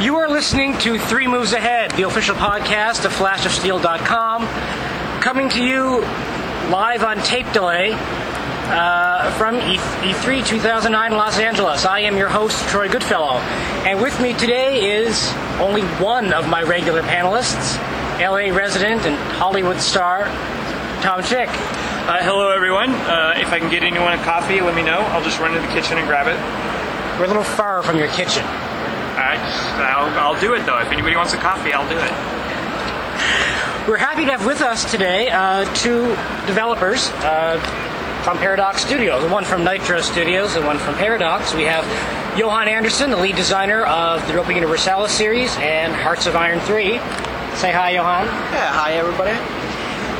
You are listening to Three Moves Ahead, the official podcast of FlashOfSteel.com, coming to you live on tape delay uh, from E- E3 2009 Los Angeles. I am your host, Troy Goodfellow, and with me today is only one of my regular panelists, LA resident and Hollywood star, Tom Chick. Uh, hello, everyone. Uh, if I can get anyone a coffee, let me know. I'll just run to the kitchen and grab it. We're a little far from your kitchen. I, I'll, I'll do it, though. If anybody wants a coffee, I'll do it. We're happy to have with us today uh, two developers uh, from Paradox Studios, the one from Nitro Studios the one from Paradox. We have Johan Andersson, the lead designer of the Europa Universalis series and Hearts of Iron 3. Say hi, Johan. Yeah, hi everybody.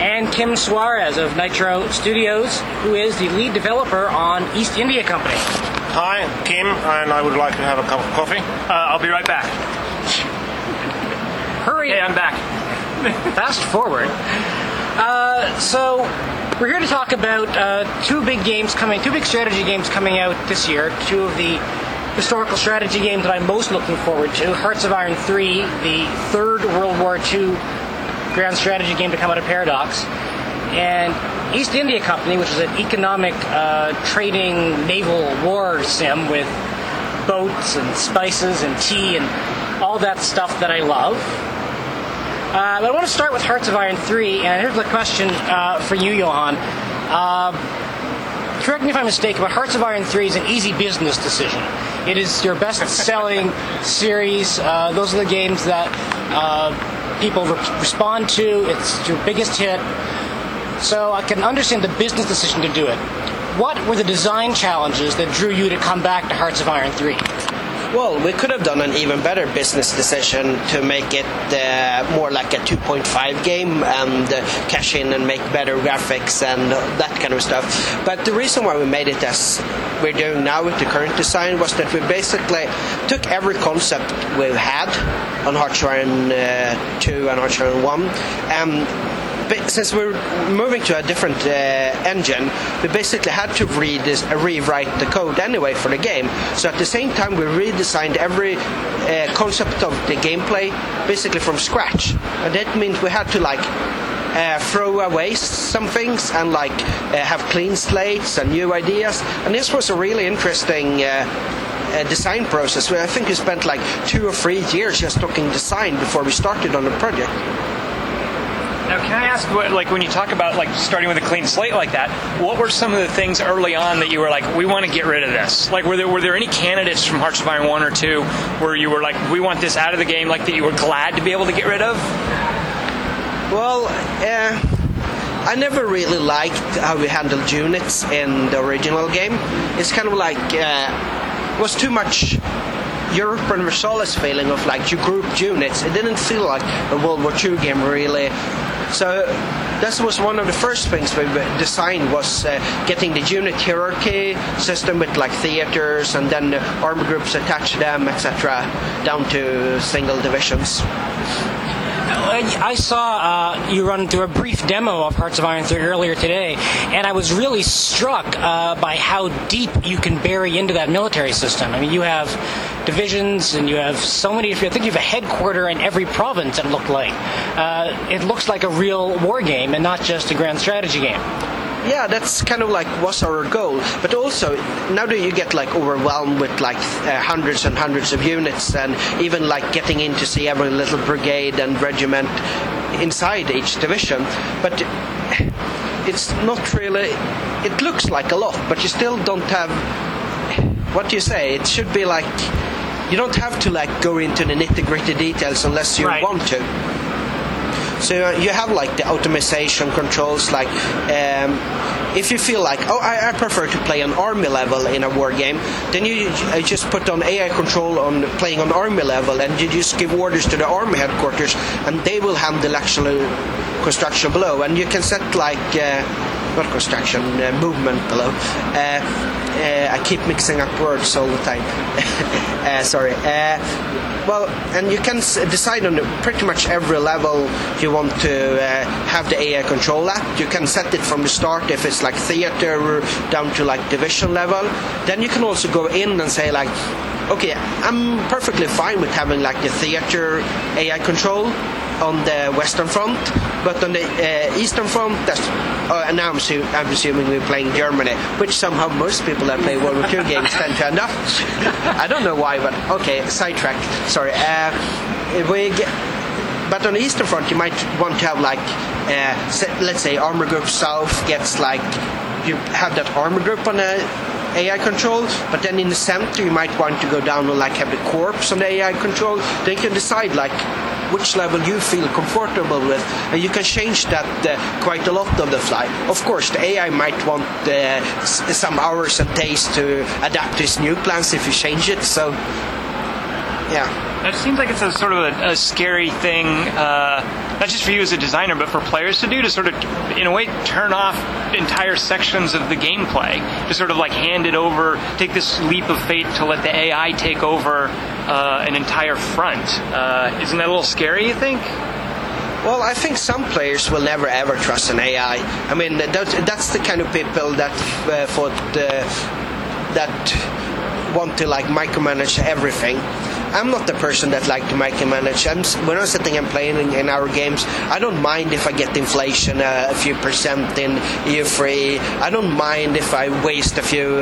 And Kim Suarez of Nitro Studios, who is the lead developer on East India Company. Hi, Kim, and I would like to have a cup of coffee. Uh, I'll be right back. Hurry! Hey, I'm back. Fast forward. Uh, so we're here to talk about uh, two big games coming, two big strategy games coming out this year. Two of the historical strategy games that I'm most looking forward to: Hearts of Iron 3, the third World War II grand strategy game to come out of Paradox, and East India Company, which is an economic uh, trading naval war sim with boats and spices and tea and all that stuff that I love. Uh, but I want to start with Hearts of Iron 3, and here's the question uh, for you, Johan. Uh, correct me if I'm mistaken, but Hearts of Iron 3 is an easy business decision. It is your best selling series. Uh, those are the games that uh, people re- respond to. It's your biggest hit. So I can understand the business decision to do it. What were the design challenges that drew you to come back to Hearts of Iron 3? Well, we could have done an even better business decision to make it uh, more like a 2.5 game and uh, cash in and make better graphics and that kind of stuff. But the reason why we made it as we're doing now with the current design was that we basically took every concept we've had on Hearts of Iron uh, 2 and Hearts of Iron 1 and since we're moving to a different uh, engine, we basically had to redis- uh, rewrite the code anyway for the game. So at the same time, we redesigned every uh, concept of the gameplay basically from scratch. And that means we had to like uh, throw away some things and like uh, have clean slates and new ideas. And this was a really interesting. Uh, uh, design process where I think we spent like two or three years just talking design before we started on the project. Now, can I ask, what, like, when you talk about like starting with a clean slate like that, what were some of the things early on that you were like, we want to get rid of this? Like, were there were there any candidates from Hearts of Iron one or two where you were like, we want this out of the game, like that you were glad to be able to get rid of? Well, uh, I never really liked how we handled units in the original game. It's kind of like uh, was too much Europa Universalis feeling of like you grouped units. It didn't feel like a World War II game really. So this was one of the first things we designed was uh, getting the unit hierarchy system with like theaters and then the army groups attached to them, etc., down to single divisions. I saw uh, you run through a brief demo of Hearts of Iron 3 earlier today, and I was really struck uh, by how deep you can bury into that military system. I mean, you have divisions and you have so many. I think you have a headquarter in every province. It looked like uh, it looks like a real war game and not just a grand strategy game yeah, that's kind of like was our goal. But also, now that you get like overwhelmed with like uh, hundreds and hundreds of units, and even like getting in to see every little brigade and regiment inside each division, but it's not really. It looks like a lot, but you still don't have. What do you say? It should be like. You don't have to like go into the nitty gritty details unless you right. want to. So uh, you have like the automation controls, like um, if you feel like, oh, I, I, prefer to play on army level in a war game, then you, you just put on AI control on playing on army level, and you just give orders to the army headquarters, and they will handle actual construction below, and you can set like. Uh, not construction, uh, movement below. Uh, uh, I keep mixing up words all the time. uh, sorry. Uh, well, and you can decide on pretty much every level you want to uh, have the AI control at. You can set it from the start if it's like theater down to like division level. Then you can also go in and say like, okay, I'm perfectly fine with having like the theater AI control on the Western Front, but on the uh, Eastern Front, that's, uh, and now I'm, su- I'm assuming we're playing Germany, which somehow most people that play World War II games tend to end up. I don't know why, but okay, sidetrack. Sorry. Uh, we get, but on the Eastern Front, you might want to have like, uh, let's say, Armor Group South gets like, you have that armor group on the AI control, but then in the center you might want to go down and like have the corpse on the AI control. Then you can decide like which level you feel comfortable with, and you can change that uh, quite a lot on the fly. Of course, the AI might want uh, some hours and days to adapt to its new plans if you change it. So, yeah. It seems like it's a sort of a, a scary thing, uh, not just for you as a designer, but for players to do to sort of, in a way, turn off entire sections of the gameplay. To sort of like hand it over, take this leap of faith to let the AI take over uh, an entire front. Uh, isn't that a little scary, you think? Well, I think some players will never ever trust an AI. I mean, that, that's the kind of people that uh, thought uh, that want to like micromanage everything. I'm not the person that like to micromanage. I'm, when I'm sitting and playing in, our games, I don't mind if I get inflation uh, a few percent in EU3. I don't mind if I waste a few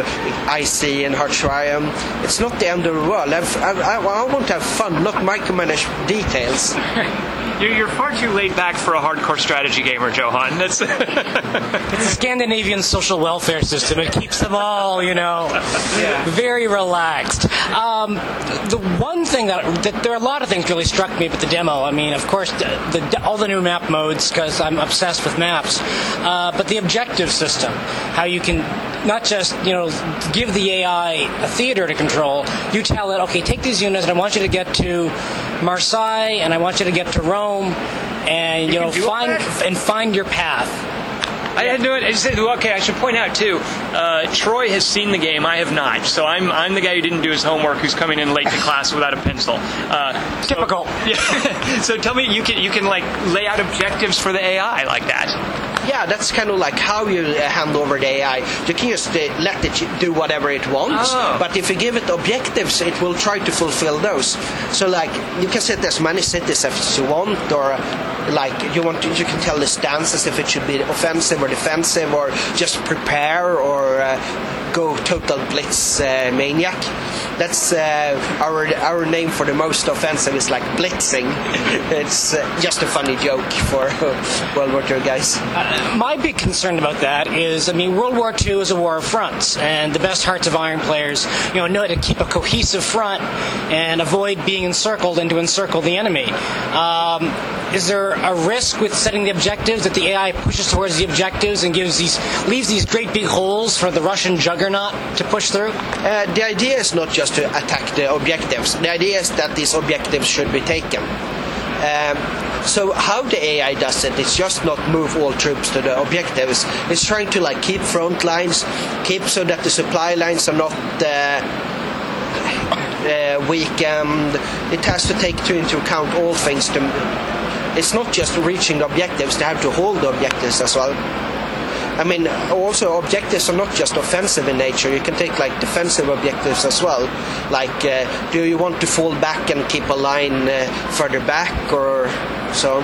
IC in Hearts of Iron. It's not the end of the world. I've, I, I want to have fun, not micromanage details. You're, you're far too laid back for a hardcore strategy gamer, Johan. That's It's a Scandinavian social welfare system. It keeps them all, you know, very relaxed. Um, the one thing that, that there are a lot of things really struck me with the demo. I mean, of course, the, the, all the new map modes because I'm obsessed with maps. Uh, but the objective system, how you can not just you know give the AI a theater to control. You tell it, okay, take these units, and I want you to get to Marseille, and I want you to get to Rome, and you, know do all find and find your path. I had no. I just said, well, okay, I should point out too. Uh, Troy has seen the game. I have not. So I'm I'm the guy who didn't do his homework, who's coming in late to class without a pencil. Uh, so- Typical. yeah. so tell me, you can you can like lay out objectives for the AI like that. Yeah, that's kind of like how you uh, hand over the AI. You can just uh, let it do whatever it wants, Oh. but if you give it objectives, it will try to fulfill those. So, like, you can set as many cities as you want, or like you want, to, you can tell the stances if it should be offensive or defensive, or just prepare, or uh, go total blitz uh, maniac. That's uh, our our name for the most offensive is like blitzing. it's uh, just a funny joke for World War II guys. My big concern about that is, I mean, World War II is a war of fronts, and the best Hearts of Iron players, you know, know how to keep a cohesive front and avoid being encircled and to encircle the enemy. Um, is there a risk with setting the objectives that the AI pushes towards the objectives and gives these leaves these great big holes for the Russian juggernaut to push through? Uh, the idea is not just to attack the objectives. The idea is that these objectives should be taken. Um, so how the AI does it, it's just not move all troops to the objectives. It's trying to like keep front lines, keep so that the supply lines are not uh, uh. It has to take to, into account all things. To, it's not just reaching the objectives; they have to hold the objectives as well. I mean, also objectives are not just offensive in nature. You can take like defensive objectives as well. Like, uh, do you want to fall back and keep a line uh, further back, or so?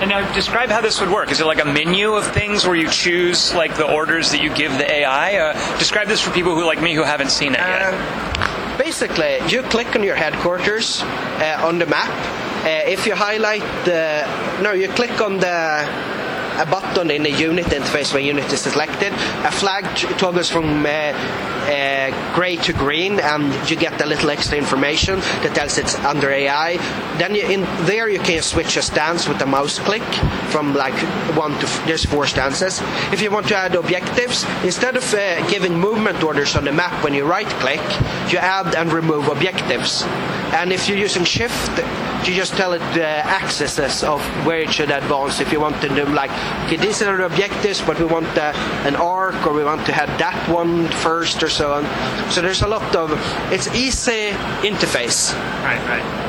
And now describe how this would work. Is it like a menu of things where you choose like the orders that you give the AI? Uh, describe this for people who like me who haven't seen it yet. Um, basically, you click on your headquarters uh, on the map. Uh, if you highlight the no, you click on the a button in the unit interface when unit is selected. A flag toggles from uh, uh, grey to green, and you get a little extra information that tells it's under AI. Then you, in there you can switch a stance with a mouse click from like one to f- there's four stances. If you want to add objectives, instead of uh, giving movement orders on the map when you right click, you add and remove objectives. And if you're using shift, you just tell it the axes of where it should advance. If you want to do like, okay, these are the objectives, but we want uh, an arc, or we want to have that one first, or so on. So there's a lot of. It's easy interface. Right, right.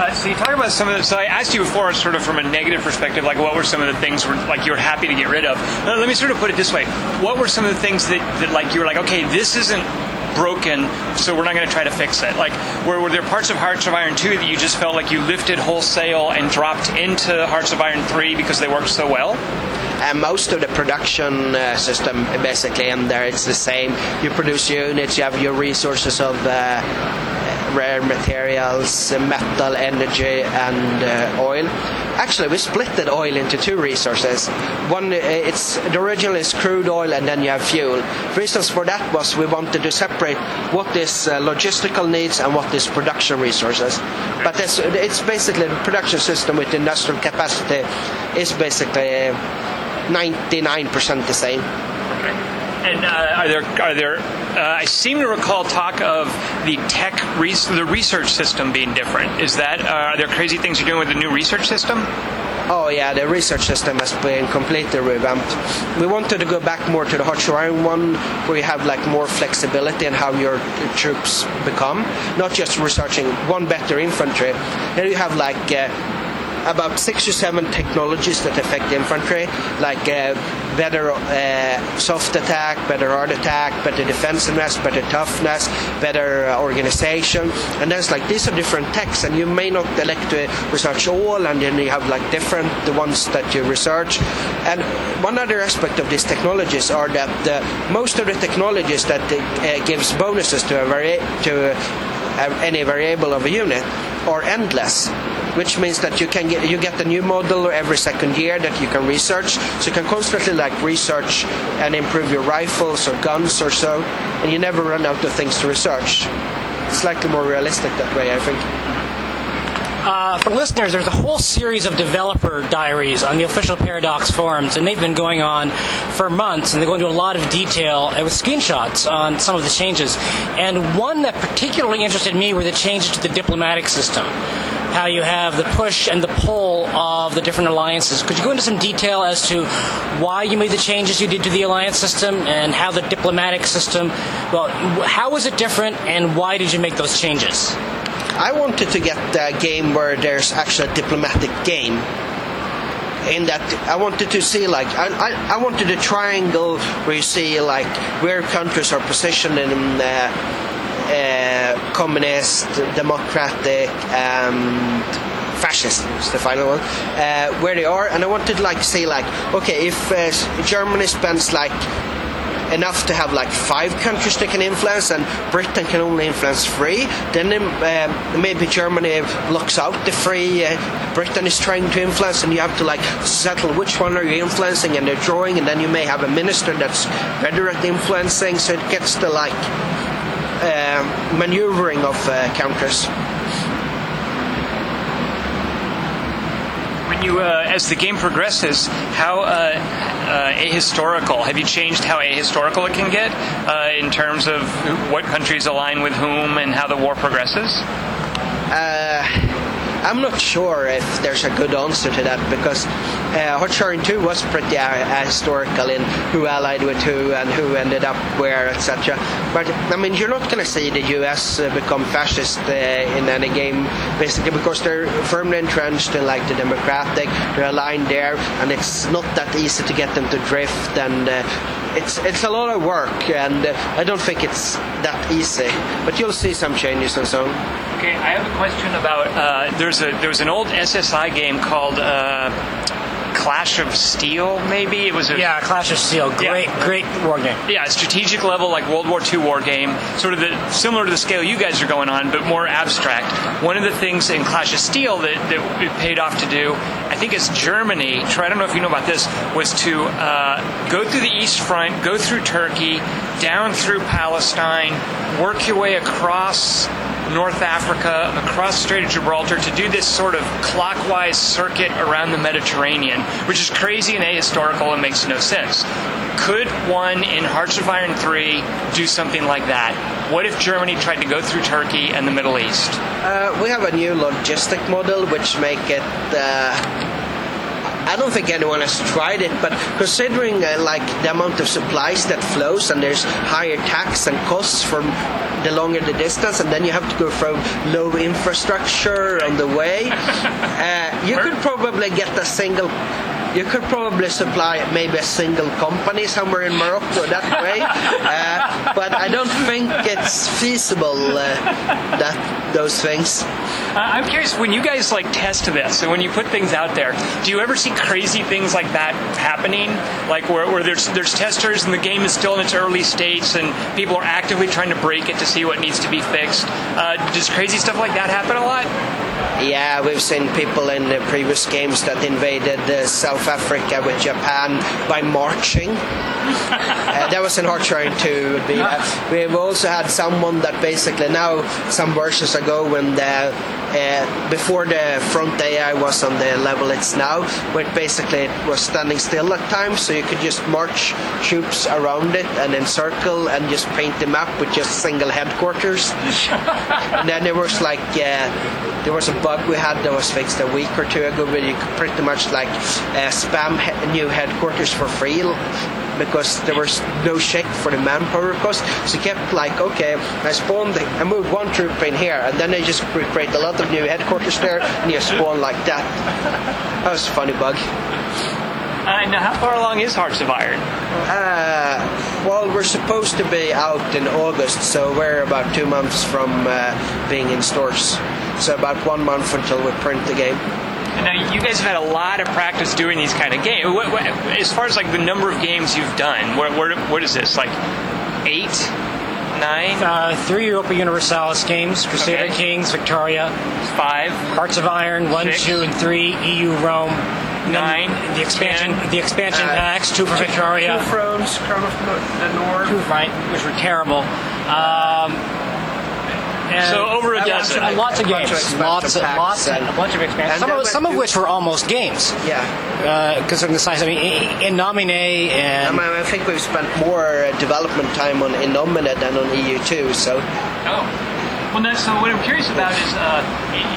Uh, so you talk about some of the. So I asked you before, sort of from a negative perspective, like what were some of the things were, like you were happy to get rid of. Uh, let me sort of put it this way: What were some of the things that, that like you were like, okay, this isn't broken, so we're not going to try to fix it. Like, were, were there parts of Hearts of Iron 2 that you just felt like you lifted wholesale and dropped into Hearts of Iron 3 because they worked so well? And most of the production uh, system basically in there it's the same. You produce units, you have your resources of uh, rare materials, metal, energy, and uh, oil. Actually, we split that oil into two resources. One, uh, it's the original is crude oil, and then you have fuel. Reasons for that was we wanted to separate what is uh, logistical needs and what is production resources. But it's, it's basically the production system with industrial capacity is basically 99% the same. And uh, are there are there? Uh, I seem to recall talk of the tech res- the research system being different. Is that uh, are there crazy things you're doing with the new research system? Oh yeah, the research system has been completely revamped. We wanted to go back more to the of Iron one, where you have like more flexibility in how your troops become, not just researching one better infantry. Then you have like uh, about six or seven technologies that affect infantry, like uh, better uh, soft attack, better hard attack, better defensiveness, better toughness, better uh, organization, and there's like these are different techs, and you may not elect to research all, and then you have like different the ones that you research. And one other aspect of these technologies are that most of the technologies that uh, gives bonuses to a vari- to uh, any variable of a unit are endless which means that you can get you get a new model every second year that you can research. So you can constantly like research and improve your rifles or guns or so, and you never run out of things to research. It's slightly more realistic that way, I think. Uh, for listeners, there's a whole series of developer diaries on the official Paradox forums, and they've been going on for months, and they go into a lot of detail uh, with screenshots on some of the changes. And one that particularly interested me were the changes to the diplomatic system how you have the push and the pull of the different alliances. Could you go into some detail as to why you made the changes you did to the alliance system and how the diplomatic system, well, how was it different and why did you make those changes? I wanted to get a game where there's actually a diplomatic game. In that, I wanted to see like I, I, I wanted a triangle where you see like where countries are positioned in uh, uh, communist, democratic, and fascist is the final one, uh, where they are. And I wanted to like say like, okay, if uh, Germany spends like enough to have like five countries they can influence, and Britain can only influence three, then uh, maybe Germany locks out the three uh, Britain is trying to influence, and you have to like settle which one are you influencing, and they're drawing, and then you may have a minister that's better at influencing, so it gets the like uh, maneuvering of uh, counters. When you, uh, as the game progresses, how uh, uh, ahistorical have you changed how ahistorical it can get uh, in terms of what countries align with whom and how the war progresses? I'm not sure if there's a good answer to that because uh, Sharing 2 was pretty uh, historical in who allied with who and who ended up where, etc. But I mean, you're not going to see the US uh, become fascist uh, in any game, basically, because they're firmly entrenched in like the democratic, they're aligned there, and it's not that easy to get them to drift and uh, it's it's a lot of work, and uh, I don't think it's that easy. But you'll see some changes and so. Okay, I have a question about uh, there's a there was an old SSI game called. Uh, Clash of Steel, maybe it was a Yeah, Clash of Steel, great, Yeah. great war game. yeah, strategic level like World War II war game, sort of the similar to the scale you guys are going on, but more abstract. One of the things in Clash of Steel that, that it paid off to do, I think it's Germany. Troy, I don't know if you know about this, was to uh, go through the East Front, go through Turkey, down through Palestine, work your way across North Africa, across the Strait of Gibraltar, to do this sort of clockwise circuit around the Mediterranean, which is crazy and ahistorical and makes no sense. Could one in Hearts of Iron 3 do something like that? What if Germany tried to go through Turkey and the Middle East? Uh, we have a new logistic model which make it. Uh, I don't think anyone has tried it, but considering uh, like the amount of supplies that flows and there's higher tax and costs from the longer the distance, and then you have to go through low infrastructure on the way, uh, you could probably get a single you could probably supply maybe a single company somewhere in Morocco that way, uh, but I don't think it's feasible uh, that those things. Uh, I'm curious when you guys like test this and when you put things out there, do you ever see crazy things like that happening? Like where, where there's there's testers and the game is still in its early states and people are actively trying to break it to see what needs to be fixed. Uh, does crazy stuff like that happen a lot? Yeah, we've seen people in the previous games that invaded the South Africa with Japan by marching. uh, that was Hearts-Iron 2 would be that. We've also had someone that basically now some versions ago when the uh, before the front AI was on the level it's now, where basically it was standing still at times, so you could just march troops around it and encircle and just paint the map with just single headquarters. and then there was like uh, there was a bug we had that was fixed a week or two ago where you could pretty much like uh, spam he- new headquarters for free because there was no check for the manpower cost. So he kept like, okay, I spawned, I moved one troop in here, and then they just create a lot of new headquarters there, and you spawn like that. That was a funny bug. And how far along is Hearts of Iron? Uh, well, we're supposed to be out in August, so we're about two months from uh, being in stores. So about one month until we print the game. Now you guys have had a lot of practice doing these kind of games. What, what, as far as like the number of games you've done, what, what, what is this? Like eight, nine, Uh, three Europa Universalis games: Crusader Okay. Kings, Victoria, five? Hearts of Iron, one, Six. two, and three. EU Rome, Nine, The expansion, ten. the expansion Uh, packs, two for Victoria. Two Thrones, Crown of the North. right, which were terrible. Um, and So over a Uh, dozen. bunch lots of bunch games, of lots, of, lots, and- a bunch of expansions. and Some, of, some of which were almost games, Yeah. because of the size. I mean, in, in Nomine I, and mean, I think we've spent more uh, development time on In Nomine than on EU2, so Oh. Well, no, so what I'm curious about is uh,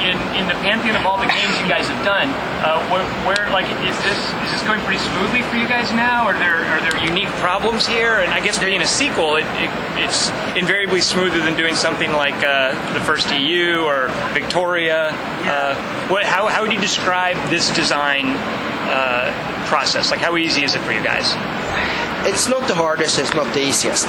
in, in the pantheon of all the games you guys have done, uh, where, where like is this is this going pretty smoothly for you guys now? Are there are there unique problems here? And I guess being a sequel, it, it, it's invariably smoother than doing something like uh, the first EU or Victoria. Uh, what, how how would you describe this design uh, process? Like, how easy is it for you guys? it's not the hardest, it's not the easiest.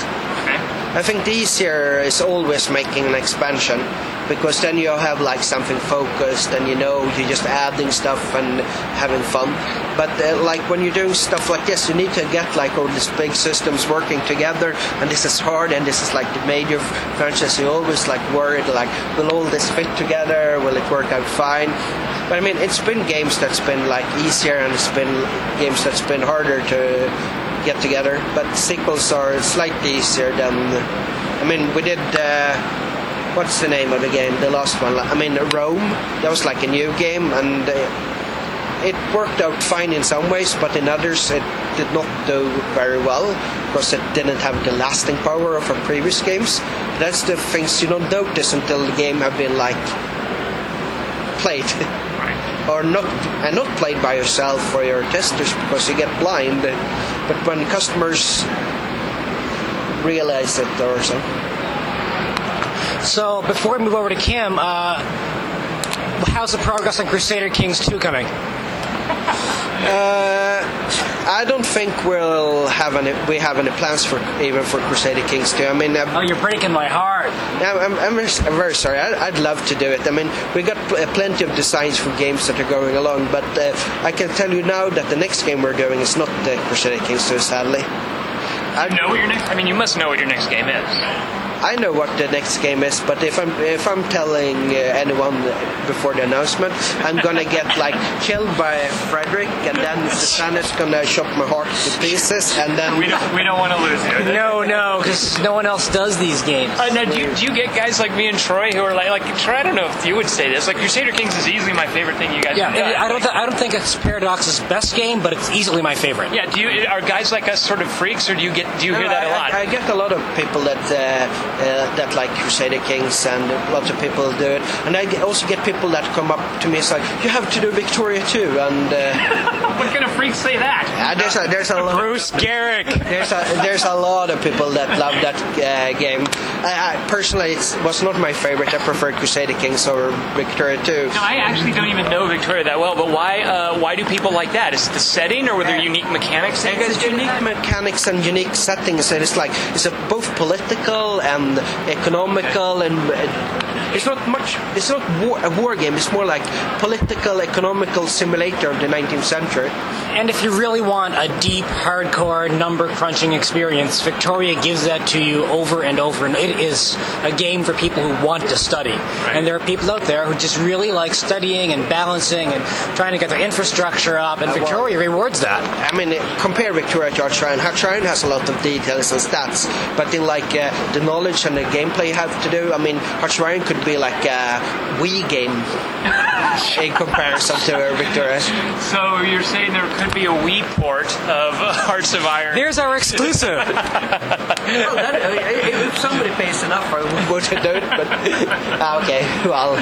I think the easier is always making an expansion because then you have like something focused and you know you're just adding stuff and having fun. But uh, like when you're doing stuff like this, you need to get like all these big systems working together, and this is hard. And this is like the major franchise. You always like worried like, will all this fit together? Will it work out fine? But I mean, it's been games that's been like easier, and it's been games that's been harder to get together. But sequels are slightly easier than. I mean, we did. Uh, what's the name of the game? The last one. I mean, Rome. That was like a new game, and uh, it worked out fine in some ways, but in others it did not do very well because it didn't have the lasting power of our previous games. That's the things you don't notice until the game have been like played. or not and not played by yourself or your testers because you get blind but when customers realize it or something so. Before we move over to Kim, uh, how's the progress on Crusader Kings 2 coming? I don't think we'll have any we have any plans for even for Crusader Kings 2 I mean Oh, I'm, you're breaking my heart. I'm, I'm, very, I'm very sorry I, I'd love to do it I mean we got pl- uh, plenty of designs for games that are going along but uh, I can tell you now that the next game we're doing is not the Crusader Kings 2 sadly I You know what your next? I mean, you must know what your next game is. I know what the next game is, but if I'm if I'm telling uh, anyone before the announcement, I'm gonna get like killed by Frederick, and then Susanna's gonna chop my heart to pieces, and then We don't we don't want to lose you. No, no, because no one else does these games. Uh, now, do you, do you get guys like me and Troy who are like, like Troy? I don't know if you would say this. Like Crusader Kings is easily my favorite thing you guys Yeah, have done. I don't. Th- I don't think it's Paradox's best game, but it's easily my favorite. yeah, do you are guys like us sort of freaks, or do you get do you hear that a I, lot? I, I get a lot of people that uh, that like Crusader Kings, and lots of people do it. And I also get people that come up to me and say, "You have to do Victoria too," and uh, what kind of freaks say that? Uh, there's a there's a lot, Bruce Geryk. there's a there's a lot of people that love that uh, game. I, I, personally, it was not my favorite. I preferred Crusader Kings or Victoria 2. No, I actually don't even know Victoria that well, but why uh, why do people like that? Is it the setting or were there unique mechanics? It's it? unique mechanics and unique settings, and it's like it's a, both political and economical, and uh, it's not much. It's not war, a war game. It's more like political, economical simulator of the 19th century. And if you really want a deep, hardcore, number crunching experience, Victoria gives that to you over and over. And it is a game for people who want to study. And there are people out there who just really like studying and balancing and trying to get their infrastructure up. And Victoria rewards that. I mean, compare Victoria to Hearts of Iron. Hearts-Shrine has a lot of details and stats, but in like uh, the knowledge and the gameplay you have to do, I mean, Hearts of Iron could be like a Wii game in comparison to uh, Victoria. So you're saying there could be a Wii port of Hearts of Iron? There's our exclusive. Well, oh, that, I mean, if somebody pays enough, I would do it. But ah, okay, well,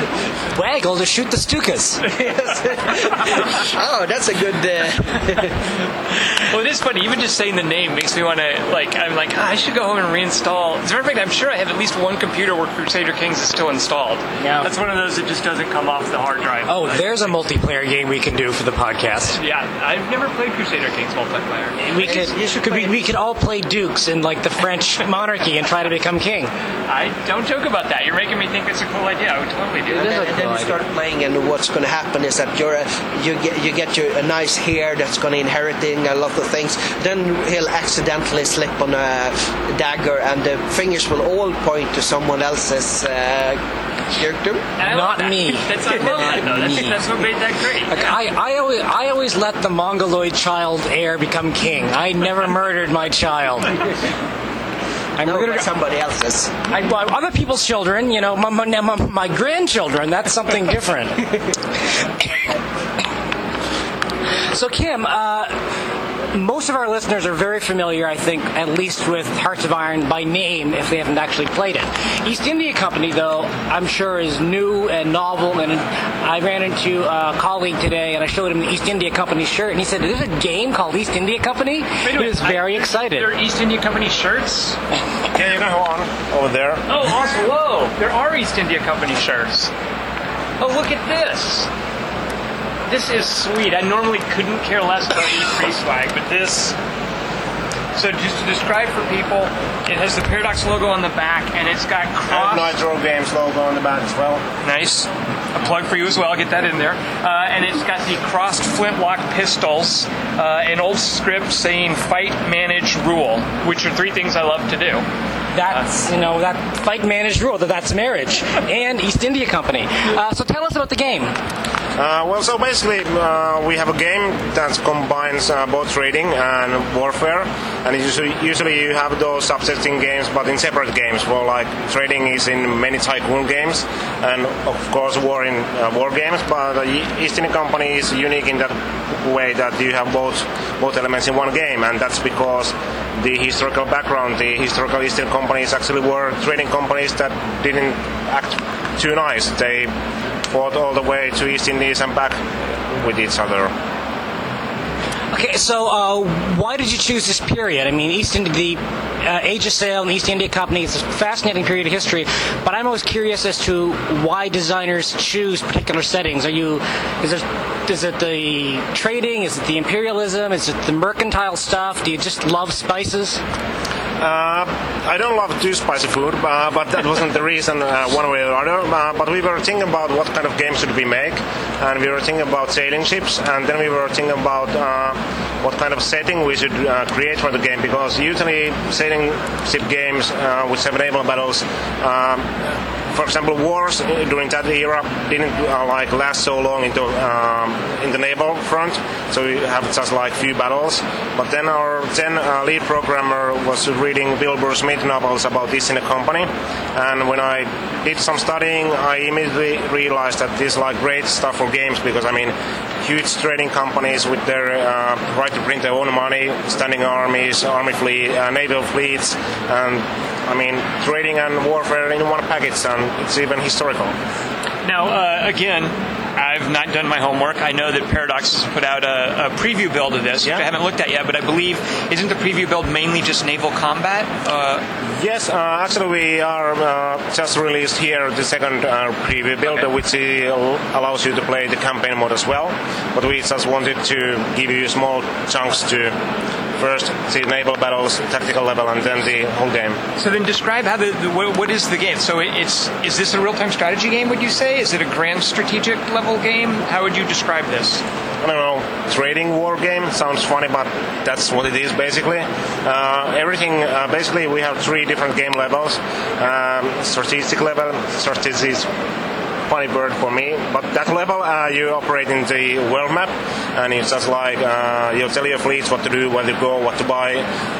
Waggle to shoot the Stukas. oh, that's a good. Uh, Well, it is funny. Even just saying the name makes me want to like. I'm like, ah, I should go home and reinstall. As a matter of fact, I'm sure I have at least one computer where Crusader Kings is still installed. Yeah. That's one of those that just doesn't come off the hard drive. Oh, there's a multiplayer game we can do for the podcast. Yeah, I've never played Crusader Kings multiplayer. We could, You should could we, we could all play dukes in like the French monarchy and try to become king. I don't joke about that. You're making me think it's a cool idea. I would totally do and that. then, and then you start playing, and what's going to happen is that you're a, you get you get your, a nice heir that's going to inheriting a lot of things. Then he'll accidentally slip on a dagger, and the fingers will all point to someone else's uh, character. Not that. me. That's I love that though. That's, Me. that's what made that great. Like I, I always, I always let the Mongoloid child heir become king. I never murdered my child. I No, but somebody else's. I, well, other people's children. You know, my, my, my, my grandchildren. That's something different. so, Kim. Uh, most of our listeners are very familiar, I think, at least with Hearts of Iron by name if they haven't actually played it. East India Company, though, I'm sure is new and novel. And I ran into a colleague today and I showed him the East India Company shirt and he said, There's a game called East India Company? Wait He minute, was very I- excited. There are East India Company shirts. Okay, you can go on over there. Oh, also, whoa! There are East India Company shirts. Oh, look at this. This is sweet. I normally couldn't care less about E3 swag, but this. So just to describe for people, it has the Paradox logo on the back, and it's got And cross. Nitro Games logo on the back as well. Nice. A plug for you as well. I'll get that in there. Uh, and it's got the crossed flintlock pistols, uh, an old script saying "fight, manage, rule," which are three things I love to do. That's you know that fight managed rule that that's marriage and East India Company. Uh, so tell us about the game. Uh, well, so basically, uh, we have a game that combines uh, both trading and warfare, and usually, usually you have those subsets in games, but in separate games. Well, like trading is in many tycoon games, and of course war in uh, war games. But uh, East India Company is unique in that way that you have both both elements in one game, and that's because the historical background, the historical East India companies actually were trading companies that didn't act too nice. They fought all the way to East Indies and back with each other. Okay, so uh, why did you choose this period? I mean, East India, the uh, Age of Sail and the East India Company is a fascinating period of history, but I'm always curious as to why designers choose particular settings. Are you, is it, is it the trading? Is it the imperialism? Is it the mercantile stuff? Do you just love spices? Uh, I don't love too spicy food, uh, but that wasn't the reason uh, one way or other. But we were thinking about what kind of game should we make, and we were thinking about sailing ships, and then we were thinking about what kind of setting we should uh, create for the game, because usually sailing ship games uh, with seven naval battles. Um, for example, wars during that era didn't uh, like last so long into um, in the naval front, so we have just like few battles. But then our then uh, lead programmer was reading Wilbur Smith novels about this in a company, and when I did some studying, I immediately realized that this is like great stuff for games because I mean, huge trading companies with their uh, right to print their own money, standing armies, army fleet, uh, naval fleets, and I mean, trading and warfare in one package, and it's even historical. Now, uh, again, I've not done my homework. I know that Paradox has put out a, a preview build of this, Yeah. which I haven't looked at yet, but I believe, isn't the preview build mainly just naval combat? Uh, Yes, uh, actually we are uh, just released here the second uh, preview build, Okay. which allows you to play the campaign mode as well. But we just wanted to give you small chunks to first the naval battles, tactical level, and then the whole game. so then describe how the, the what, is the game? So it's is this a real-time strategy game, would you say? Is it a grand strategic level game? How would you describe this? I don't know, trading war game sounds funny, but that's what it is basically. Uh, everything, uh, basically, we have three different game levels. Um, strategic level, strategy is funny bird for me, but that level uh, you operate in the world map, and it's just like uh, you tell your fleets what to do, where to go, what to buy,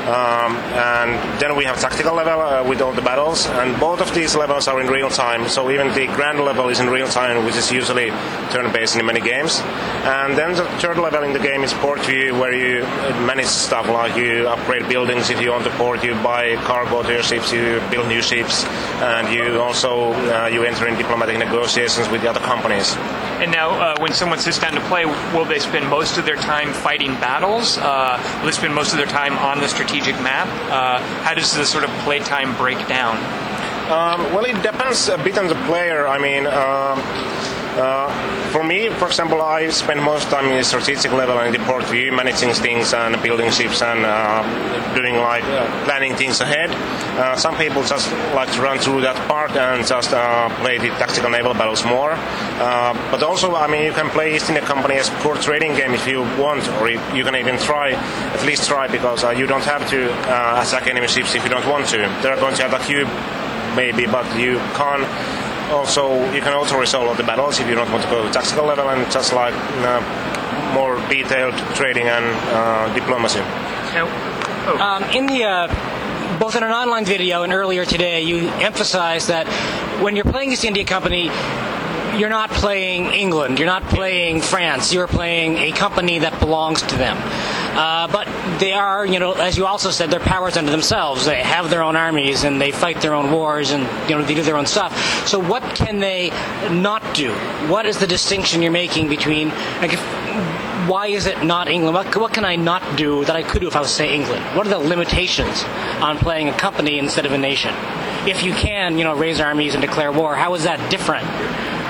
um, and then we have tactical level uh, with all the battles, and both of these levels are in real time. So even the grand level is in real time, which is usually turn-based in many games. And then the third level in the game is port view, where you manage stuff like you upgrade buildings if you want to port, you buy cargo to your ships, you build new ships, and you also uh, you enter in diplomatic negotiations with the other companies. And now, uh, when someone sits down to play, will they spend most of their time fighting battles? Uh, will they spend most of their time on the strategic map? Uh, how does the sort of playtime break down? Um, well, it depends a bit on the player. I mean, um, for me, for example, I spend most time in the strategic level and the port view, managing things and building ships and uh, doing like uh, planning things ahead. Uh, some people just like to run through that part and just uh, play the tactical naval battles more. Uh, but also, I mean, you can play East India Company as core trading game if you want, or you can even try, at least try, because uh, you don't have to uh, attack enemy ships if you don't want to. They're going to attack you maybe, but you can't. Also, you can also resolve all the battles if you don't want to go to tactical level and just like uh, more detailed trading and uh, diplomacy. Now, oh, Um, in the uh, both in an online video and earlier today, you emphasized that when you're playing East India Company, you're not playing England, you're not playing France, you're playing a company that belongs to them. Uh, but they are, you know, as you also said, they're powers unto themselves. They have their own armies and they fight their own wars and you know they do their own stuff. So what can they not do? What is the distinction you're making between? Like, if, why is it not England? What, what can I not do that I could do if I was, say, England? What are the limitations on playing a company instead of a nation? If you can, you know, raise armies and declare war, how is that different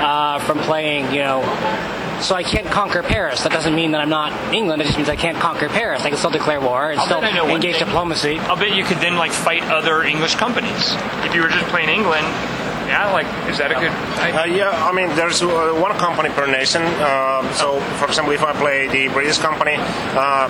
uh, from playing, you know? So I can't conquer Paris. That doesn't mean that I'm not England. It just means I can't conquer Paris. I can still declare war and I'll still bet I know one engage diplomacy. I'll bet you could then like fight other English companies if you were just playing England. Yeah, like is that a good? Uh, yeah, I mean, there's uh, one company per nation. Uh, so, for example, if I play the British company, uh,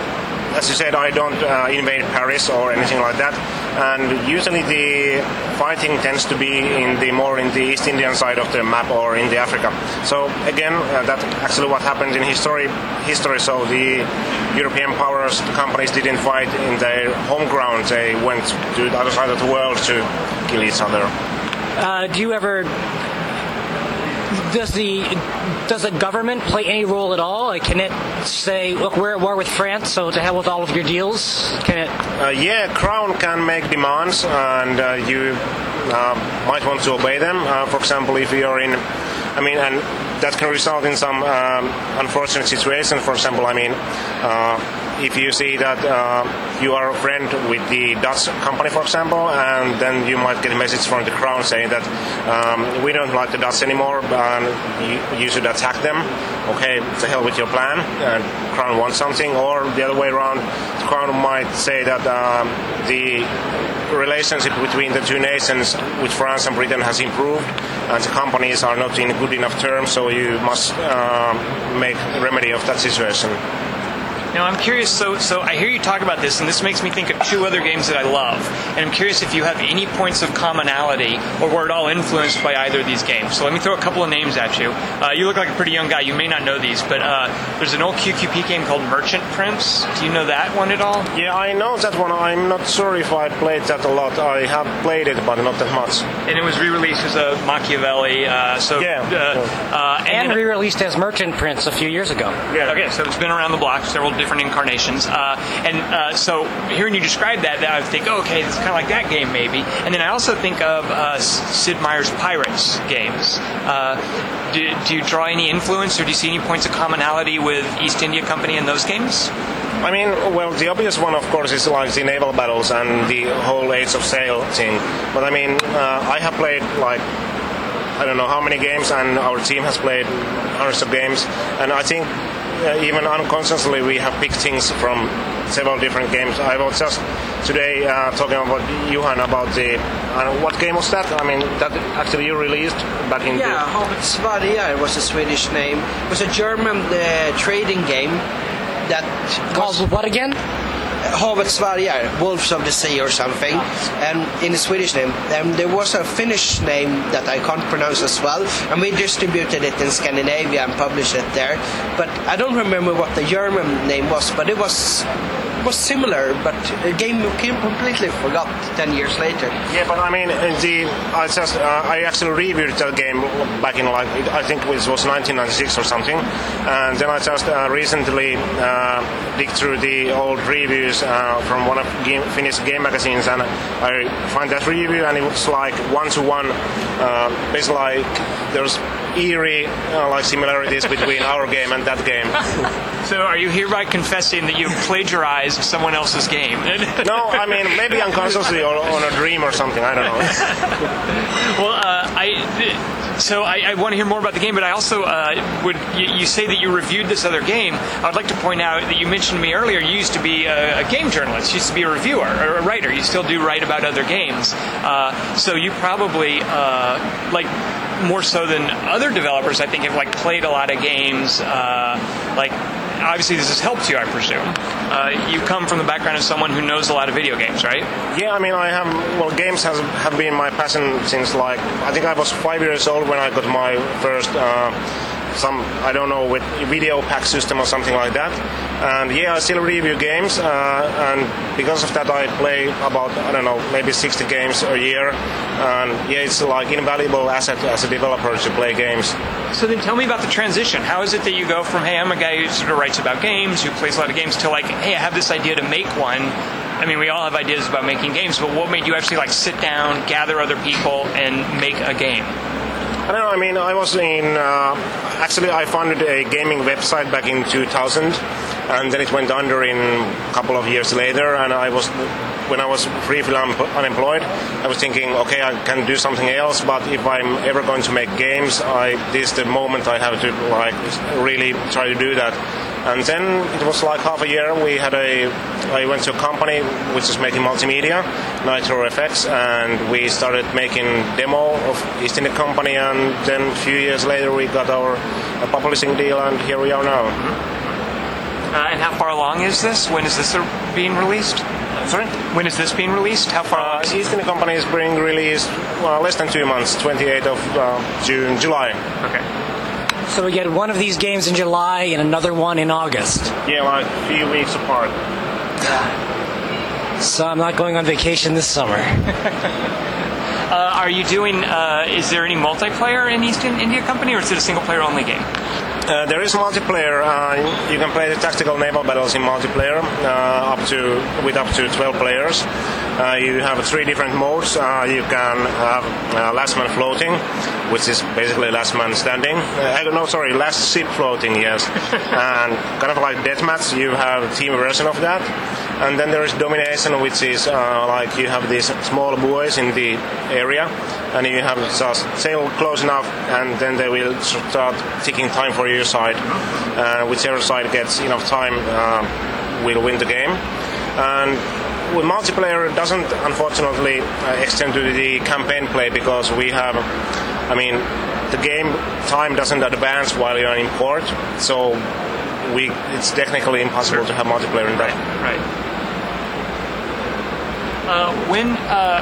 as you said, I don't uh, invade Paris or anything like that. And usually the fighting tends to be in the more in the East Indian side of the map or in the Africa. So again, uh, that's actually what happened in history. History. So the European powers, the companies didn't fight in their home ground. They went to the other side of the world to kill each other. Uh, do you ever? Does the does the government play any role at all? Like, can it say, "Look, we're at war with France, so to hell with all of your deals"? Can it? Uh, yeah, Crown can make demands, and uh, you uh, might want to obey them. Uh, for example, if you're in, I mean, and that can result in some um, unfortunate situation. For example, I mean, uh, if you see that uh, you are a friend with the Dutch company, for example, and then you might get a message from the Crown saying that um, we don't like the Dutch anymore, and you, you should attack them. Okay, to hell with your plan. And Crown wants something, or the other way around, the Crown might say that um, the relationship between the two nations, with France and Britain, has improved, and the companies are not in good enough terms, so you must uh, make remedy of that situation. Now I'm curious. So, so I hear you talk about this, and this makes me think of two other games that I love. And I'm curious if you have any points of commonality, or were at all influenced by either of these games. So let me throw a couple of names at you. Uh, you look like a pretty young guy. You may not know these, but uh, there's an old QQP game called Merchant Prince. Do you know that one at all? Yeah, I know that one. I'm not sure if I played that a lot. I have played it, but not that much. And it was re-released as a Machiavelli. Uh, so Yeah. uh, uh, And then- re-released as Merchant Prince a few years ago. Yeah. Okay, so it's been around the block, several different incarnations. Uh, and uh, so hearing you describe that, that I think, oh, okay, it's kind of like that game maybe. And then I also think of uh, Sid Meier's Pirates games. Uh, do, do, you draw any influence, or do you see any points of commonality with East India Company in those games? I mean, well, the obvious one, of course, is like the naval battles and the whole Age of Sail thing. But I mean, uh, I have played like I don't know how many games, and our team has played hundreds of games, and I think even unconsciously we have picked things from several different games. I was just today uh, talking about Johan about the uh, what game was that? I mean that actually you released back in yeah, Sverige was a Swedish name. It was a German uh, trading game that called what again? Havet Sverige, Wolves of the Sea or something, and in the Swedish name. And there was a Finnish name that I can't pronounce as well, and we distributed it in Scandinavia and published it there. But I don't remember what the German name was, but it was was similar, but the game came completely forgot ten years later. Yeah, but I mean, the I just uh, I actually reviewed the game back in like I think it was 1996 or something, and then I just uh, recently uh, dig through the old reviews uh, from one of game, Finnish game magazines, and I find that review, and it was like one to one, basically like there's eerie uh, like similarities between our game and that game. So, are you hereby confessing that you plagiarized someone else's game? no, I mean maybe unconsciously or on a dream or something. I don't know. well, uh, I so I, I, want to hear more about the game, but I also uh, would you, you, say that you reviewed this other game. I'd like to point out that you mentioned to me earlier you used to be a, a game journalist, you used to be a reviewer or a writer. You still do write about other games, uh, so you probably uh, like more so than other developers. I think have like played a lot of games, uh, like obviously this has helped you, I presume. Uh, you come from the background of someone who knows a lot of video games, right? Yeah, I mean, I have. Well, games has have been my passion since like I think I was five years old when I got my first. Uh, some I don't know with video pack system or something like that. And yeah, I still review games, uh, and because of that, I play about I don't know maybe 60 games a year. And yeah, it's like invaluable asset as a developer to play games. So then, tell me about the transition. How is it that you go from hey, I'm a guy who sort of writes about games, who plays a lot of games, to like hey, I have this idea to make one. I mean, we all have ideas about making games, but what made you actually like sit down, gather other people, and make a game? I don't know. I mean, I was in. Uh, actually, I founded a gaming website back in 2000, and then it went under in a couple of years later. And I was, when I was briefly unemployed, I was thinking, okay, I can do something else. But if I'm ever going to make games, I this is the moment I have to like really try to do that and then it was like half a year. We had a. I went to a company which is making multimedia, Nitro FX, and we started making demo of East India Company. And then a few years later, we got our publishing deal, and here we are now. Uh, and how far along is this? When is this being released? Sorry? When is this being released? How far uh, East India Company is being released well, less than two months, 28th of uh, June, July. Okay. So we get one of these games in July and another one in August. Yeah, like a few weeks apart. So I'm not going on vacation this summer. uh, are you doing? Uh, is there any multiplayer in East India Company, or is it a single player only game? Uh, there is multiplayer. Uh, you can play the tactical naval battles in multiplayer uh, up to with up to 12 players. Uh, you have three different modes. Uh, you can have uh, last man floating, which is basically last man standing. no, sorry, last ship floating. Yes, and kind of like deathmatch. You have a team version of that. And then there is domination, which is like you have these small buoys in the area, and you have to just sail close enough, and then they will start ticking time for your side. Uh, whichever side gets enough time uh, will win the game. And with multiplayer, doesn't unfortunately uh, extend to the campaign play because we have, I mean, the game time doesn't advance while you're in port, so we it's technically impossible to have multiplayer in that. Right. right. Uh, when uh,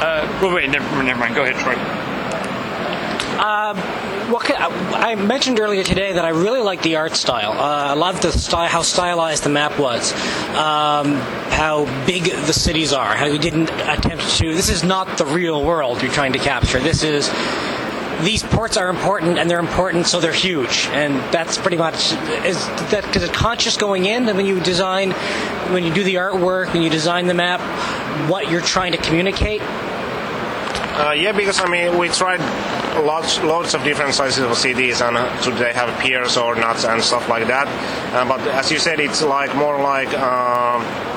uh, well, wait, never, never mind. Go ahead, Troy. Um, what I mentioned earlier today that I really like the art style. Uh, I love the style, how stylized the map was, um, how big the cities are, how you didn't attempt to. This is not the real world you're trying to capture. This is these ports are important and they're important, so they're huge, and that's pretty much is that because it's conscious going in, and when you design, when you do the artwork, when you design the map, what you're trying to communicate. Uh, yeah, because I mean, we tried lots, lots of different sizes of CDs, and uh, should they have piers or nuts and stuff like that. Uh, but as you said, it's like more like. Uh,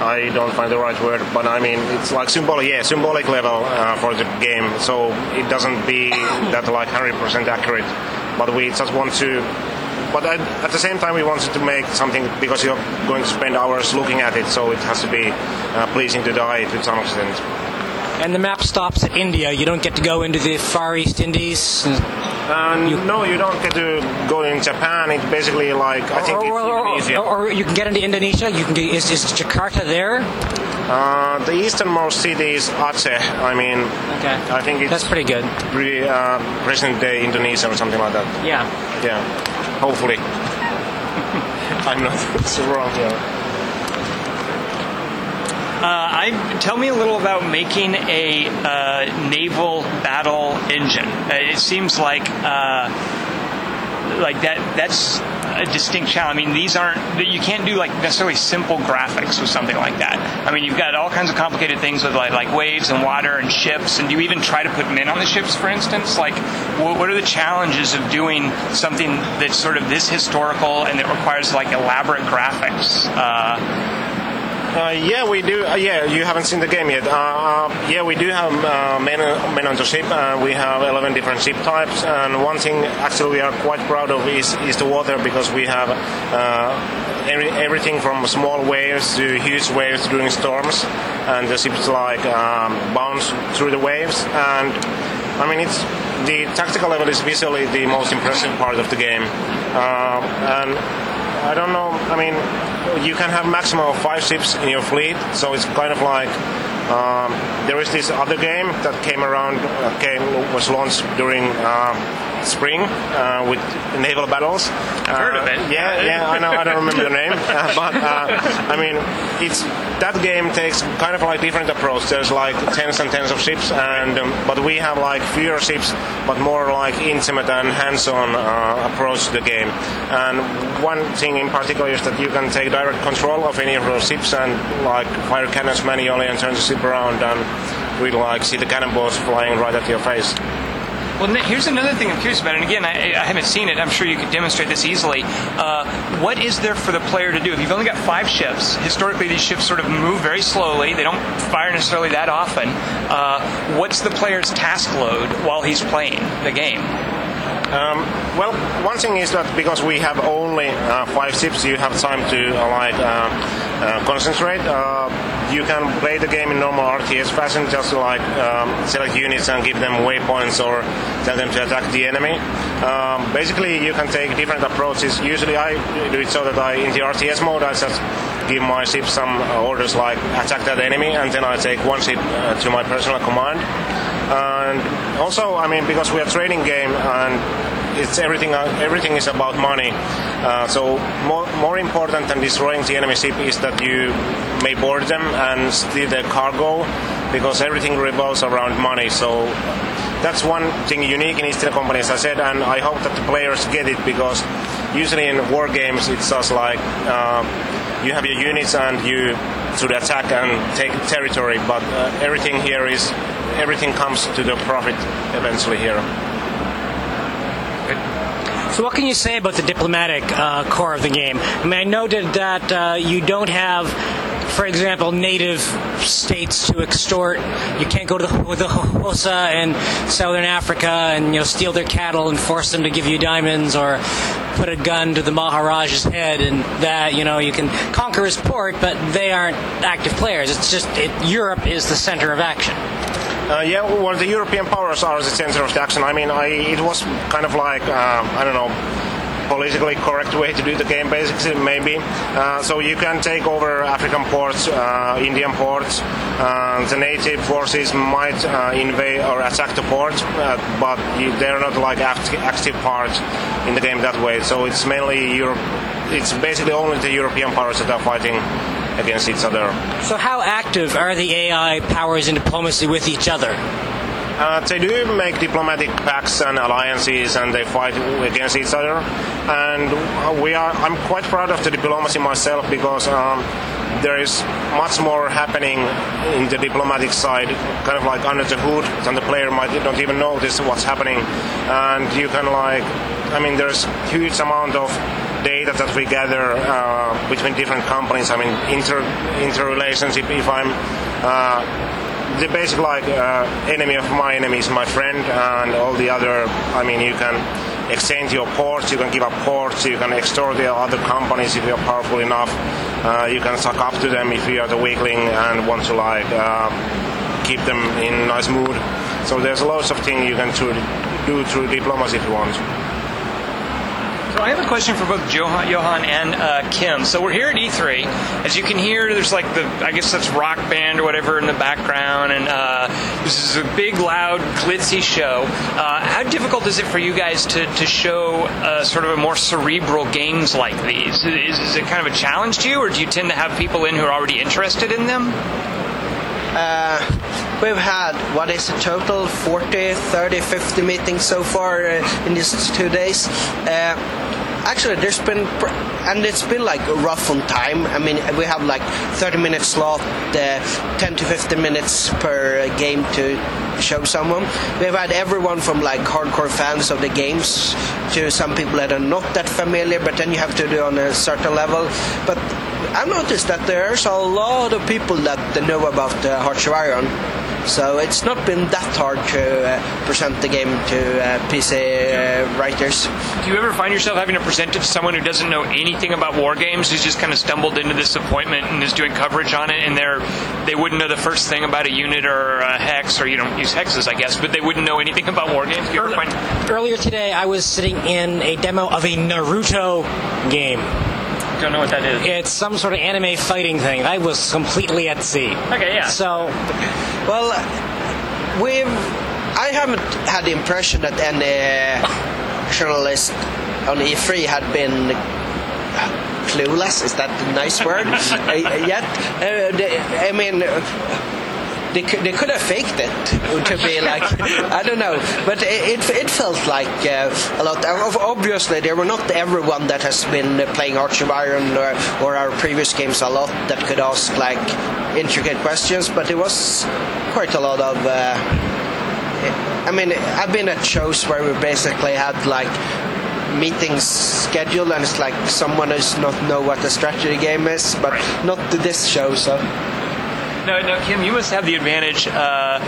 I don't find the right word, but I mean it's like symbolic, yeah, symbolic level uh, for the game. So it doesn't be that like 100% accurate, but we just want to. But at, at, the same time, we wanted to make something because you're going to spend hours looking at it, so it has to be uh, pleasing to the eye to some extent. And the map stops at India. You don't get to go into the Far East Indies. Uh, you, no, you don't get to go in Japan. It's basically like I think or, or, Indonesia. Or, or, you can get into Indonesia. You can. Get, is, is Jakarta there? Uh, the easternmost city is Aceh. I mean, okay. I think it's that's pretty good. Pretty uh, present day Indonesia or something like that. Yeah. Yeah. Hopefully. I'm not so wrong. Yeah. Uh, I, tell me a little about making a uh, naval battle engine. Uh, it seems like like that. That's a distinct challenge. I mean, these aren't you can't do like necessarily simple graphics with something like that. I mean, you've got all kinds of complicated things with like like waves and water and ships. And do you even try to put men on the ships, for instance? Like, what are the challenges of doing something that's sort of this historical and that requires like elaborate graphics? Uh, uh, yeah, we do. Uh, yeah, you haven't seen the game yet. Uh, uh yeah, we do have uh, men, men on the ship. We have 11 different ship types, and one thing actually we are quite proud of is, is the water because we have every, everything from small waves to huge waves during storms, and the ships like um, bounce through the waves. And I mean, it's the tactical level is visually the most impressive part of the game, and I don't know. I mean, you can have maximum of five ships in your fleet, so it's kind of like um, there is this other game that came around, uh, came was launched during. Uh, spring uh, with naval battles. I've heard of it. Uh, yeah, yeah, I know. I don't remember the name, uh, but uh, I mean, it's that game takes kind of like different approach. There's like tens and tens of ships, and um, but we have like fewer ships, but more like intimate and hands-on uh, approach to the game. And one thing in particular is that you can take direct control of any of those ships and like fire cannons manually and turn the ship around and really like see the cannonballs flying right at your face. Well, here's another thing I'm curious about, and again, I, I haven't seen it. I'm sure you could demonstrate this easily. Uh, what is there for the player to do? If you've only got five ships, historically these ships sort of move very slowly. They don't fire necessarily that often. Uh, what's the player's task load while he's playing the game? Um, well, one thing is that because we have only uh, five ships, you have time to uh, like uh, uh concentrate. Uh, you can play the game in normal RTS fashion, just like um, select units and give them waypoints or tell them to attack the enemy. Um, basically, you can take different approaches. Usually, I do it so that I, in the RTS mode, I just give my ship some orders like attack that enemy, and then I take one ship uh, to my personal command. And also, I mean, because we are trading game and it's everything. Uh, everything is about money. Uh, so more, more important than destroying the enemy ship is that you may board them and steal their cargo, because everything revolves around money. So that's one thing unique in Eastern Company, as I said, and I hope that the players get it because usually in war games it's just like uh, you have your units and you should attack and take territory, but uh, everything here is everything comes to the profit eventually here. So, what can you say about the diplomatic uh, core of the game? I mean, I noted that uh, you don't have, for example, native states to extort. You can't go to the, the Xhosa in southern Africa and you know steal their cattle and force them to give you diamonds, or put a gun to the Maharaja's head, and that you know you can conquer his port, but they aren't active players. It's just it, Europe is the center of action. Uh, yeah, well, the European powers are the center of the action. I mean, I, it was kind of like, um, I don't know, politically correct way to do the game, basically, maybe. Uh, so you can take over African ports, uh, Indian ports. Uh, the native forces might uh, invade or attack the port, uh, but you, they're not like active, active part in the game that way. So it's mainly Europe. It's basically only the European powers that are fighting against each other. So, how active are the AI powers in diplomacy with each other? Uh, they do make diplomatic pacts and alliances, and they fight against each other. And we are. I'm quite proud of the diplomacy myself because um, there is much more happening in the diplomatic side, kind of like under the hood, and the player might not even notice what's happening. And you can like, I mean, there's huge amount of data that we gather uh, between different companies. I mean, inter interrelationship. If I'm uh, the basic like uh, enemy of my enemy is my friend, and all the other. I mean, you can exchange your ports, you can give up ports, you can extort the other companies if you're powerful enough. Uh, you can suck up to them if you are the weakling and want to like uh, keep them in nice mood. So there's lots of things you can do through diplomacy if you want. So I have a question for both Johan, Johan and uh, Kim. So we're here at E3. As you can hear, there's like the I guess that's rock band or whatever in the background, and uh, this is a big, loud, glitzy show. Uh, how difficult is it for you guys to to show uh, sort of a more cerebral games like these? Is, is, it kind of a challenge to you, or do you tend to have people in who are already interested in them? Uh, we've had, what is the total? 40, 30, 50 meetings so far uh, in these two days. Uh, actually, there's been, and it's been like rough on time. I mean, we have like 30 minute slot, uh, 10 to 15 minutes per game to show someone. We've had everyone from like hardcore fans of the games to some people that are not that familiar, but then you have to do on a certain level. But I've noticed that there's a lot of people that know about uh, of Iron. So it's not been that hard to uh, present the game to uh, PC uh, writers. Do you ever find yourself having to present it to someone who doesn't know anything about war games, who's just kind of stumbled into this appointment and is doing coverage on it, and they're they wouldn't know the first thing about a unit or a hex, or you don't use hexes, I guess, but they wouldn't know anything about war games. Find- Earlier today, I was sitting in a demo of a Naruto game don't know what that is. It's some sort of anime fighting thing. I was completely at sea. Okay, yeah. So, well, we've. I haven't had the impression that any journalist on E3 had been clueless. Is that a nice word? uh, yet, uh, they, I mean they could, they could have faked it to be like I don't know, but it it, felt like uh, a lot. Obviously, there were not everyone that has been playing Hearts of Iron or, or our previous games a lot that could ask like intricate questions, but it was quite a lot of. Uh, I mean, I've been at shows where we basically had like meetings scheduled and it's like someone does not know what the strategy game is, but not this show, so. No, no, Kim, you must have the advantage uh,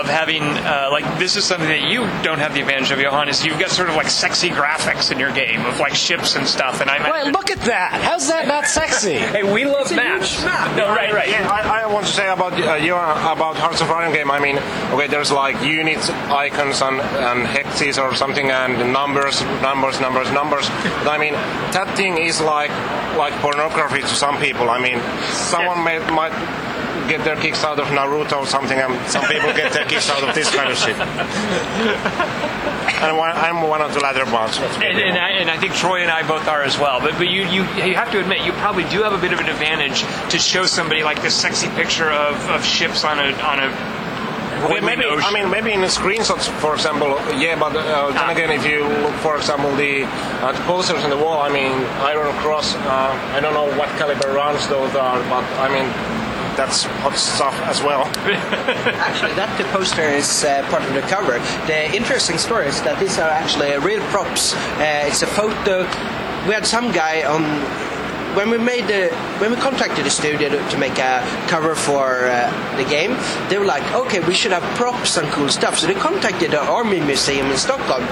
of having uh, like this is something that you don't have the advantage of, Johan. Is you've got sort of like sexy graphics in your game of like ships and stuff. And I Wait, look at that! How's that not sexy? hey, we love maps. Map. No, right, right. Yeah, I, I, want to say about uh, your about Hearts of Iron game. I mean, okay, there's like units, icons, and, and hexes or something, and numbers, numbers, numbers, numbers. But I mean, that thing is like like pornography to some people. I mean, someone may, might get their kicks out of Naruto or something, and some people get their kicks out of this kind of shit. and I'm one of the latter ones. And, and, I, and, I, think Troy and I both are as well. But but you, you you have to admit you probably do have a bit of an advantage to show somebody like this sexy picture of, of ships on a on a well, maybe I mean maybe in the screenshots, for example, yeah. But uh, then ah. again, if you look, for example, the, uh, the posters on the wall, I mean, Iron Cross. Uh, I don't know what caliber rounds those are, but I mean, that's hot stuff as well. actually, that the poster is uh, part of the cover. The interesting story is that these are actually real props. Uh, it's a photo. We had some guy on when we made the when we contacted the studio to, to make a cover for uh, the game, they were like, okay, we should have props and cool stuff. So they contacted the Army Museum in Stockholm.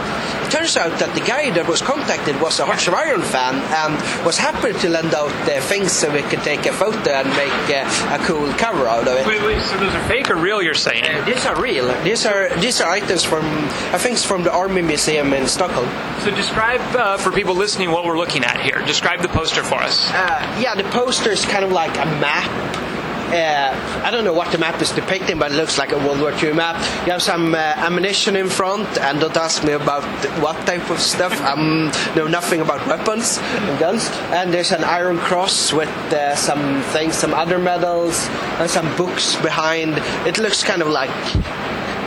It turns out that the guy that was contacted was a Hearts of Iron fan and was happy to lend out the things so we could take a photo and make uh, a cool cover out of it. Wait, wait, so those are fake or real? You're saying? Uh, these are real. These are these are items from I think it's from the Army Museum in Stockholm. So describe uh, for people listening what we're looking at here. Describe the poster for us. Uh, yeah, the poster is kind of like a map. Uh, I don't know what the map is depicting, but it looks like a World War II map. You have some uh, ammunition in front, and don't ask me about what type of stuff. I um, know nothing about weapons and guns. And there's an Iron Cross with uh, some things, some other medals, and some books behind. It looks kind of like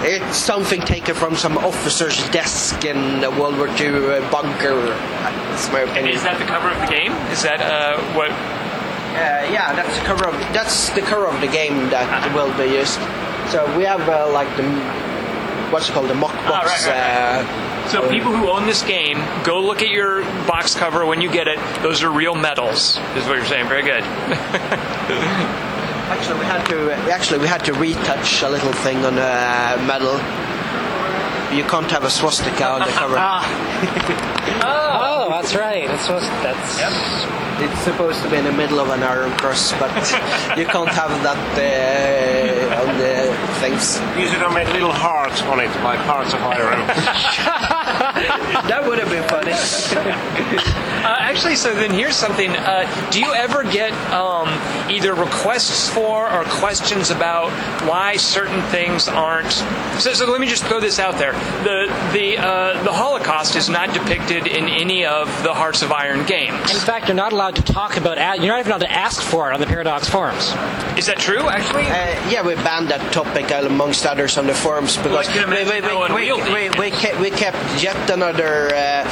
It's something taken from some officer's desk in a World War II uh, bunker. That's my And is that the cover of the game? Is that uh, what? Uh, yeah, that's the cover of that's the cover of the game that will be used. So we have uh, like the what's it called the mock Ah, box. right, right, Uh, So people who own this game, go look at your box cover when you get it. Those are real medals. Is what you're saying. Very good. actually, we had to actually we had to retouch a little thing on the medal. You can't have a swastika on the cover. Oh, that's right. That's what, that's. It's supposed to be in the middle of an iron cross, but you can't have that uh, on the things. You should have made little hearts on it, like hearts of iron. That would have been funny. Uh, actually, so then here's something. Uh, do you ever get um, either requests for or questions about why certain things aren't? So, so let me just throw this out there: the the uh, the Holocaust is not depicted in any of the Hearts of Iron games. In fact, you're not allowed to talk about. It, you're not even allowed to ask for it on the Paradox forums. Is that true? Actually, Uh, yeah, we banned that topic amongst others on the forums because I can we, imagine we, how we, unwieldy. we, we, kept, we kept yet another. Uh,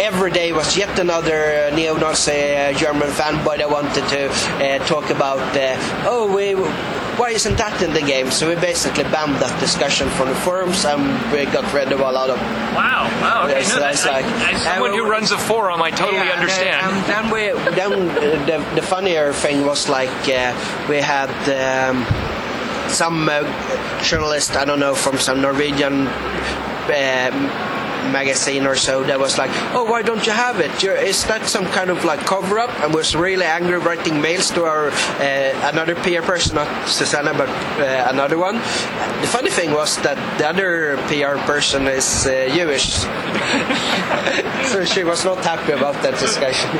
every day was yet another uh, neo-Nazi uh, German fanboy that wanted to uh, talk about. Uh, oh, we. Why isn't that in the game? So we basically banned that discussion from the forums and we got rid of a lot of. wow, wow. Okay, Yes, no, that's that- I- like- as someone Uh, who runs a forum, I totally Yeah, understand. And then we, then uh, the, the funnier thing was like uh, we had um, some uh, journalist, I don't know, from some Norwegian um, magazine or so that was like, oh, why don't you have it? You're, is that some kind of like cover up? And was really angry, writing mails to our uh, another PR person, not Susanna, but uh, another one. The funny thing was that the other PR person is uh, Jewish, so she was not happy about that discussion.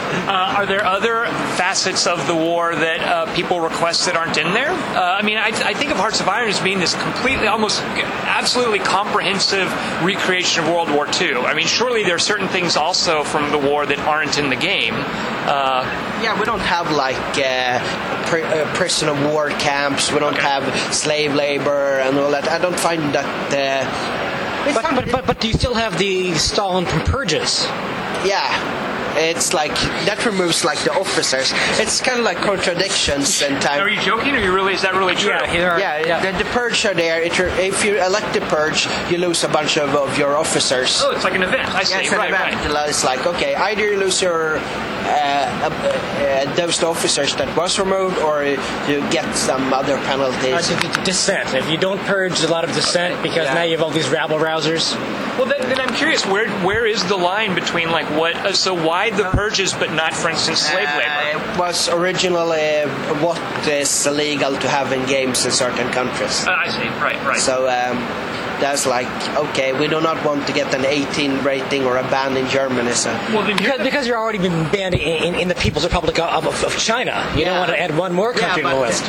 Uh, are there other facets of the war that uh, people request that aren't in there? Uh, I mean, I, I think of Hearts of Iron as being this completely, almost absolutely comprehensive recreation of World War II. I mean, surely there are certain things also from the war that aren't in the game. Uh, Yeah, we don't have like uh, pri- uh, prison of war camps. We don't Okay. have slave labor and all that. I don't find that. Uh, But, but, but, but do you still have the Stalin from Purges? yeah. It's like that removes like the officers. It's kind of like contradictions in time. are you joking, or you really is that really true? yeah, yeah, The, the purge are there. It, if you elect the purge, you lose a bunch of, of your officers. Oh, it's like an event. I see. Yeah, it's an right, event. right. It's like okay, either you lose your uh, uh, uh, those officers that was removed, or you get some other Uh, penalties. d- d- dissent. If you don't purge a lot of dissent, because Yeah. now you have all these rabble rousers. Well, then, then I'm curious. Where where is the line between like what? Uh, so why the purges, but not, for instance, slave Uh, labor? it was originally what is illegal to have in games in certain countries. Uh, I see. Right, right. So um, that's like okay, we do not want to get an 18 rating or a ban in Germany. So well, then Because, because you're already been banned in, in, in the People's Republic of, of, of China. You don't want to add one more country Yeah, to the list.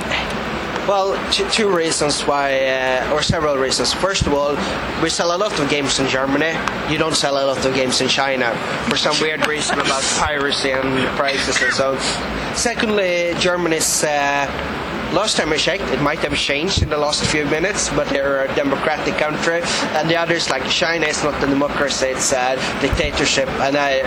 Well, two, two reasons why, uh, or several reasons. First of all, we sell a lot of games in Germany. You don't sell a lot of games in China for some weird reason about piracy and prices and so. on. Secondly, Germany's. Uh, Last time I checked, it might have changed in the last few minutes, but they're a democratic country. And the others, like China, is not a democracy; it's a dictatorship. And I,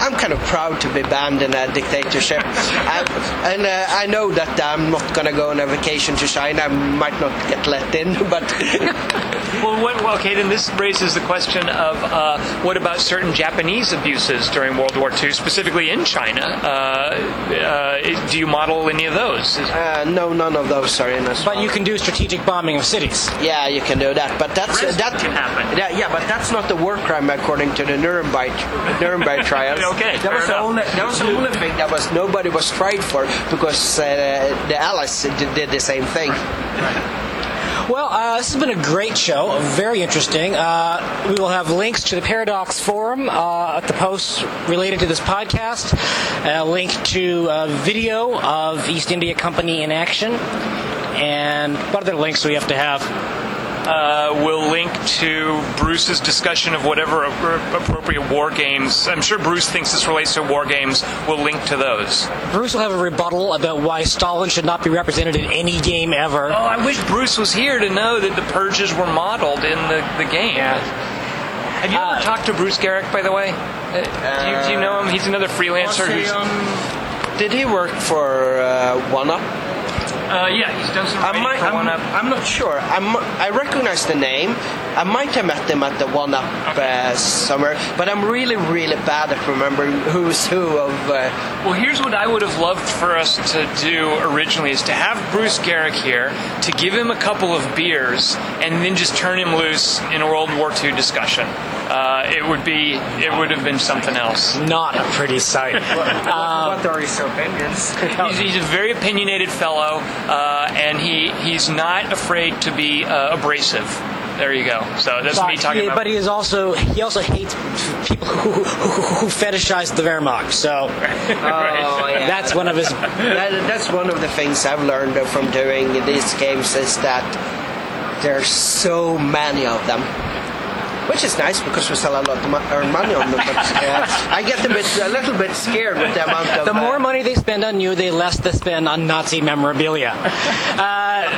I'm kind of proud to be banned in a dictatorship. I, and uh, I know that I'm not gonna go on a vacation to China. I might not get let in, but Well, what, well, okay, then this raises the question of uh, what about certain Japanese abuses during World War II, specifically in China? Uh, uh, do you model any of those? uh, no, none of those are in us. But you can do strategic bombing of cities. Yeah, you can do that, but that's Rest that can happen. Yeah, yeah, but that's not the war crime according to the Nuremberg Nuremberg trials. Okay, that was fair the only that was the only thing that was nobody was tried for because uh, the Allies did, did the same thing. Well, uh, this has been a great show, very interesting. Uh, we will have links to the Paradox Forum uh, at the posts related to this podcast, a link to a video of East India Company in action, and what other links we have to have? Uh, will link to Bruce's discussion of whatever appropriate war games. I'm sure Bruce thinks this relates to war games. We'll link to those. Bruce will have a rebuttal about why Stalin should not be represented in any game ever. Oh, I wish Bruce was here to know that the purges were modeled in the, the game. Yeah. Have you Uh, talked to Bruce Geryk, by the way? Uh, do, you, do you know him? He's another freelancer. who's, Did he work for uh, One Up? Uh, yeah, he's done some I writing might, for I'm, One Up. I'm not sure. I'm, I recognize the name. I might have met them at the One Up uh, summer, but I'm really, really bad at remembering who's who of. Uh, Well, here's what I would have loved for us to do originally is to have Bruce Geryk here, to give him a couple of beers, and then just turn him loose in a World War II discussion. Uh, it would be, it would have been something else. Not a pretty sight. Um, what are his opinions? He's, he's a very opinionated fellow, uh, and he, he's not afraid to be uh, abrasive. There you go. So that's me but, talking he, about. but he is also he also hates people who, who, who fetishize the Wehrmacht. So oh, yeah. that's one of his. that, that's one of the things I've learned from doing these games is that there's so many of them. Which is nice because we sell a lot of earn money on them. But uh, I get a bit, a little bit scared with the amount of. The more uh, money they spend on you, the less they spend on Nazi memorabilia. Uh,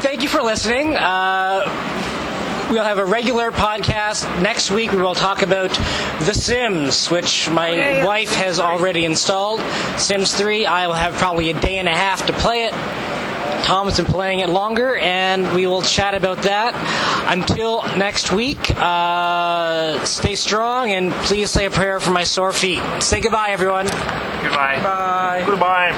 thank you for listening. Uh, We'll have a regular podcast next week. We will talk about The Sims, which my wife has already installed. Sims 3. I will have probably a day and a half to play it. Tom's been playing it longer, and we will chat about that. Until next week, uh, stay strong and please say a prayer for my sore feet. Say goodbye, everyone. Goodbye. Bye. Goodbye.